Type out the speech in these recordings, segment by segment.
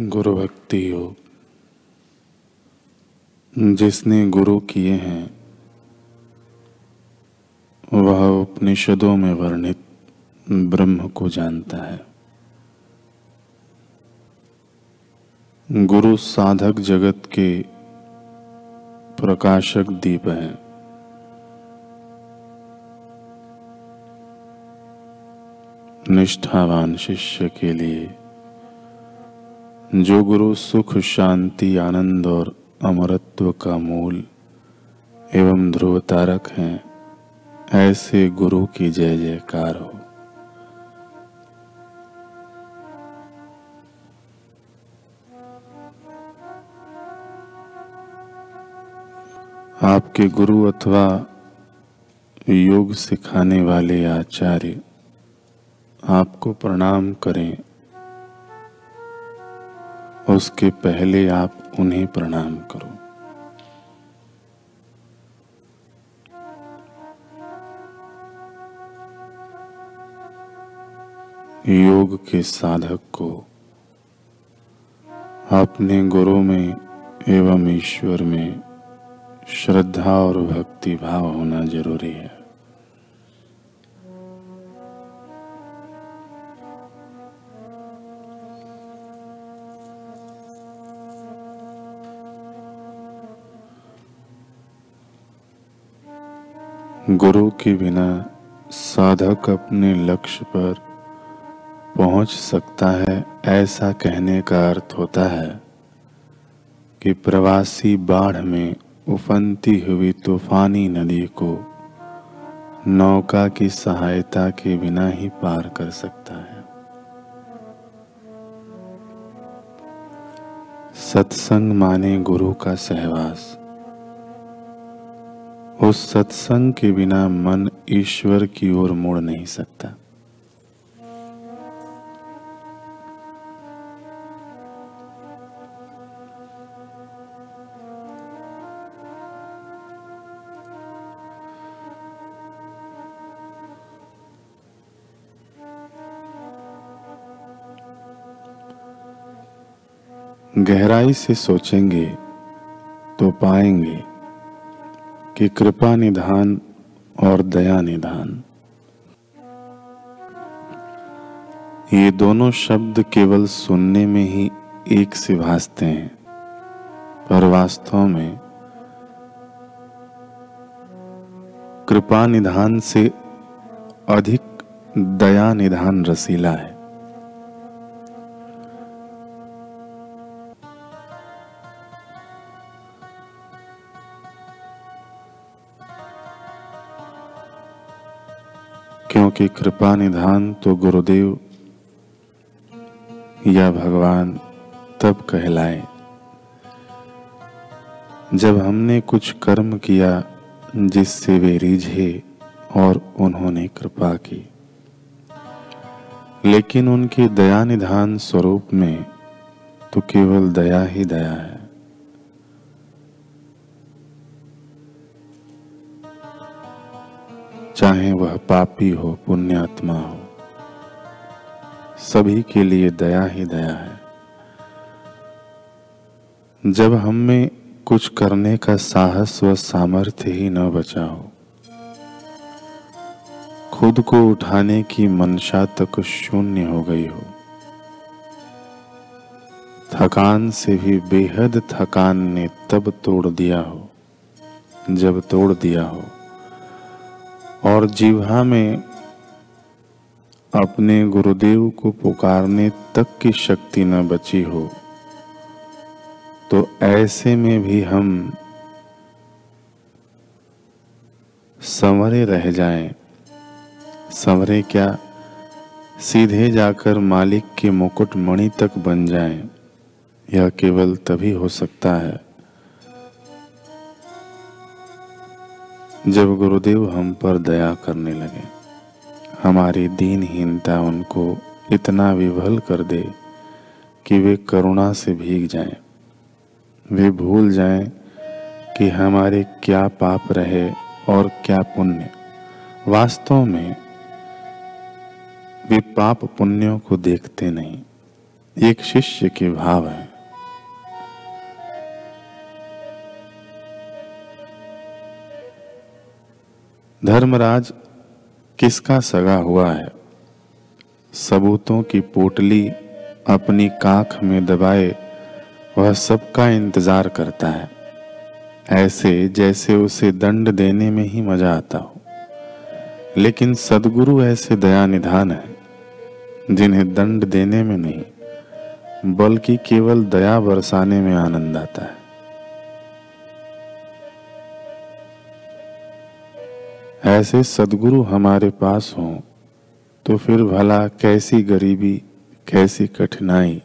गुरु भक्ति योग जिसने गुरु किए हैं, वह उपनिषदों में वर्णित ब्रह्म को जानता है। गुरु साधक जगत के प्रकाशक दीप हैं। निष्ठावान शिष्य के लिए जो गुरु सुख, शांति, आनंद और अमरत्व का मूल एवं ध्रुव तारक हैं, ऐसे गुरु की जय जयकार हो। आपके गुरु अथवा योग सिखाने वाले आचार्य आपको प्रणाम करें। उसके पहले आप उन्हें प्रणाम करो। योग के साधक को अपने गुरु में एवं ईश्वर में श्रद्धा और भक्ति भाव होना ज़रूरी है। गुरु के बिना साधक अपने लक्ष्य पर पहुँच सकता है, ऐसा कहने का अर्थ होता है कि प्रवासी बाढ़ में उफनती हुई तूफानी नदी को नौका की सहायता के बिना ही पार कर सकता है। सत्संग माने गुरु का सहवास। उस सत्संग के बिना मन ईश्वर की ओर मुड़ नहीं सकता। गहराई से सोचेंगे तो पाएँगे। कि कृपा निधान और दया निधान। ये दोनों शब्द केवल सुनने में ही एक से भासते हैं, पर वास्तव में कृपा निधान से अधिक दया निधान रसीला है। क्योंकि कृपा निधान तो गुरुदेव, या भगवान तब कहलाए। जब हमने कुछ कर्म किया, जिससे वे रिझे और उन्होंने कृपा की। लेकिन उनके दया निधान स्वरूप में तो केवल दया ही दया है। चाहे वह पापी हो, पुण्यात्मा हो, सभी के लिए दया ही दया है। जब हम में कुछ करने का साहस व सामर्थ्य ही न बचा हो, खुद को उठाने की मंशा तक शून्य हो गई हो, थकान से भी बेहद थकान ने तब तोड़ दिया हो, जब तोड़ दिया हो। और जीवा में अपने गुरुदेव को पुकारने तक की शक्ति न बची हो तो ऐसे में भी हम संवरे रह जाएँ। संवरे क्या? सीधे जाकर मालिक के मुकुट मणि तक बन जाएँ। यह केवल तभी हो सकता है जब गुरुदेव हम पर दया करने लगे हमारी दीनहीनता उनको इतना विभल कर दे कि वे करुणा से भीग जाएँ, वे भूल जाएँ कि हमारे क्या पाप रहे और क्या पुण्य। वास्तव में वे पाप पुण्यों को देखते नहीं एक शिष्य के भाव है। धर्मराज किसका सगा हुआ है? सबूतों की पोटली अपनी काख में दबाए, वह सबका इंतज़ार करता है। ऐसे जैसे उसे दंड देने में ही मज़ा आता हो। लेकिन सदगुरु ऐसे दया निधान है, जिन्हें दंड देने में नहीं, बल्कि केवल दया बरसाने में आनंद आता है। ऐसे सदगुरु हमारे पास हों तो फिर भला कैसी गरीबी, कैसी कठिनाई।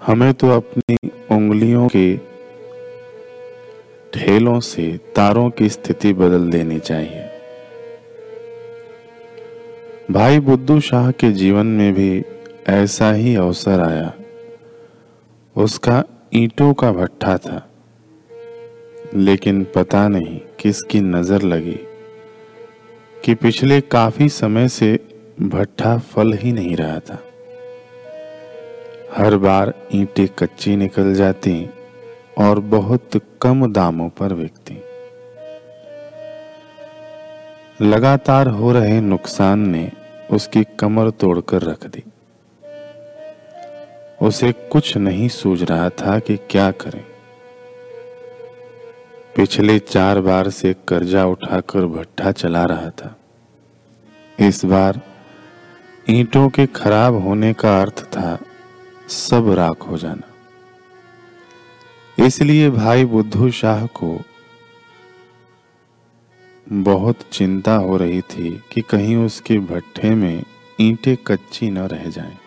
हमें तो अपनी उंगलियों के ठेलों से तारों की स्थिति बदल देनी चाहिए। भाई बुद्धू शाह के जीवन में भी ऐसा ही अवसर आया। उसका ईंटों का भट्ठा था, लेकिन पता नहीं किसकी नज़र लगी। कि पिछले काफ़ी समय से भट्ठा फल ही नहीं रहा था। हर बार ईंटें कच्ची निकल जाती और बहुत कम दामों पर बिकती। लगातार हो रहे नुकसान ने उसकी कमर तोड़कर रख दी। उसे कुछ नहीं सूझ रहा था कि क्या करें। पिछले चार बार से कर्जा उठाकर भट्ठा चला रहा था इस बार ईंटों के खराब होने का अर्थ था सब राख हो जाना इसलिए भाई बुद्धू शाह को बहुत चिंता हो रही थी कि कहीं उसके भट्ठे में ईंटें कच्ची न रह जाएँ।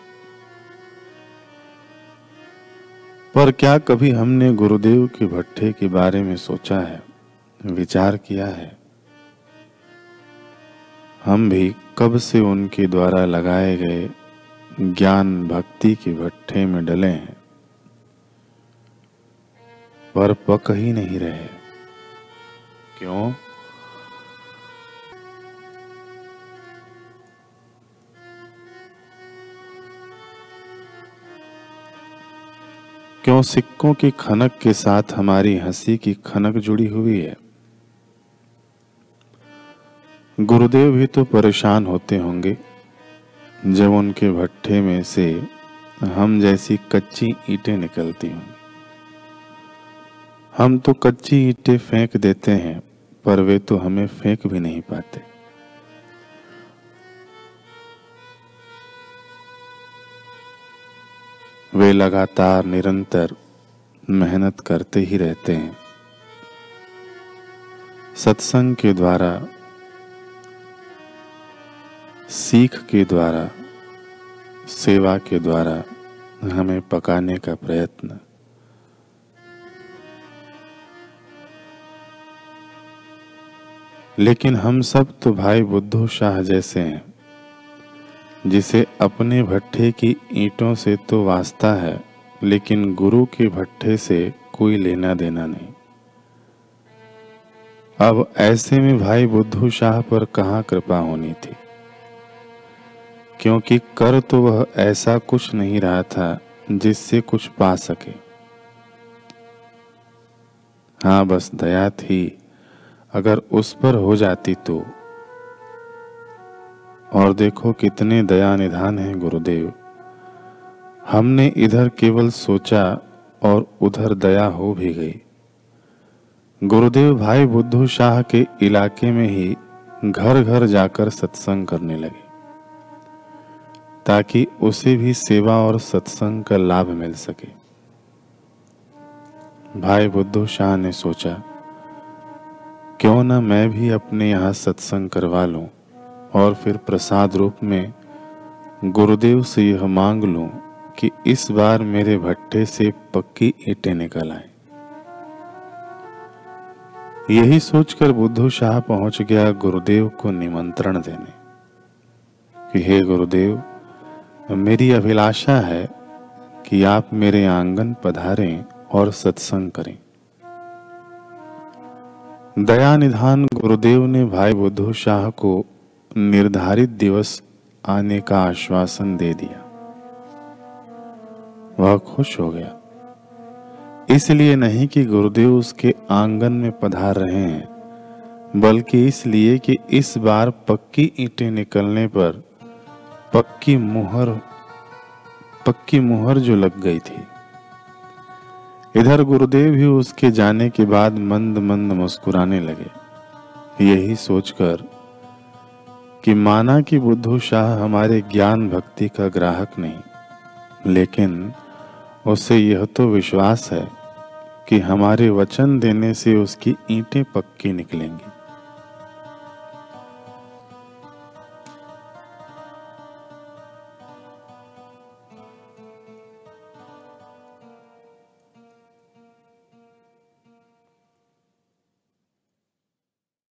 पर क्या कभी हमने गुरुदेव के भट्ठे के बारे में सोचा है, विचार किया है? हम भी कब से उनके द्वारा लगाए गए ज्ञान भक्ति के भट्ठे में डले हैं, पर पक ही नहीं रहे। क्यों? क्यों सिक्कों की खनक के साथ हमारी हँसी की खनक जुड़ी हुई है? गुरुदेव भी तो परेशान होते होंगे जब उनके भट्ठे में से हम जैसी कच्ची ईंटें निकलती होंगी। हम तो कच्ची ईंटें फेंक देते हैं, पर वे तो हमें फेंक भी नहीं पाते। वे लगातार निरंतर मेहनत करते ही रहते हैं। सत्संग के द्वारा, सीख के द्वारा, सेवा के द्वारा हमें पकाने का प्रयत्न। लेकिन हम सब तो भाई बुद्धू शाह जैसे हैं। जिसे अपने भट्ठे की ईंटों से तो वास्ता है, लेकिन गुरु के भट्ठे से कोई लेना देना नहीं। अब ऐसे में भाई बुद्धू शाह पर कहाँ कृपा होनी थी? क्योंकि कर तो वह ऐसा कुछ नहीं रहा था जिससे कुछ पा सके। हाँ बस दया थी, अगर उस पर हो जाती तो। और देखो कितने दया निधान हैं गुरुदेव। हमने इधर केवल सोचा और उधर दया हो भी गई। गुरुदेव भाई बुद्धू शाह के इलाके में ही घर घर जाकर सत्संग करने लगे, ताकि उसे भी सेवा और सत्संग का लाभ मिल सके। भाई बुद्धू शाह ने सोचा, क्यों ना मैं भी अपने यहाँ सत्संग करवा लूँ? और फिर प्रसाद रूप में, गुरुदेव से यह मांग लूँ कि इस बार मेरे भट्टे से पक्की ईंटें निकल आए यही सोचकर बुद्धू शाह पहुँच गया गुरुदेव को निमंत्रण देने। कि, हे गुरुदेव, मेरी अभिलाषा है कि आप मेरे आँगन पधारें और सत्संग करें। दया निधान गुरुदेव ने भाई बुद्धू शाह को निर्धारित दिवस आने का आश्वासन दे दिया। वह खुश हो गया। इसलिए नहीं कि गुरुदेव उसके आँगन में पधार रहे हैं, बल्कि इसलिए कि इस बार पक्की ईंटें निकलने पर पक्की मुहर पक्की मुहर जो लग गई थी। इधर गुरुदेव भी उसके जाने के बाद मंद मंद मुस्कुराने लगे। यही सोचकर कि माना कि बुद्धू शाह हमारे ज्ञान भक्ति का ग्राहक नहीं, लेकिन उसे यह तो विश्वास है कि हमारे वचन देने से उसकी ईंटें पक्की निकलेंगी।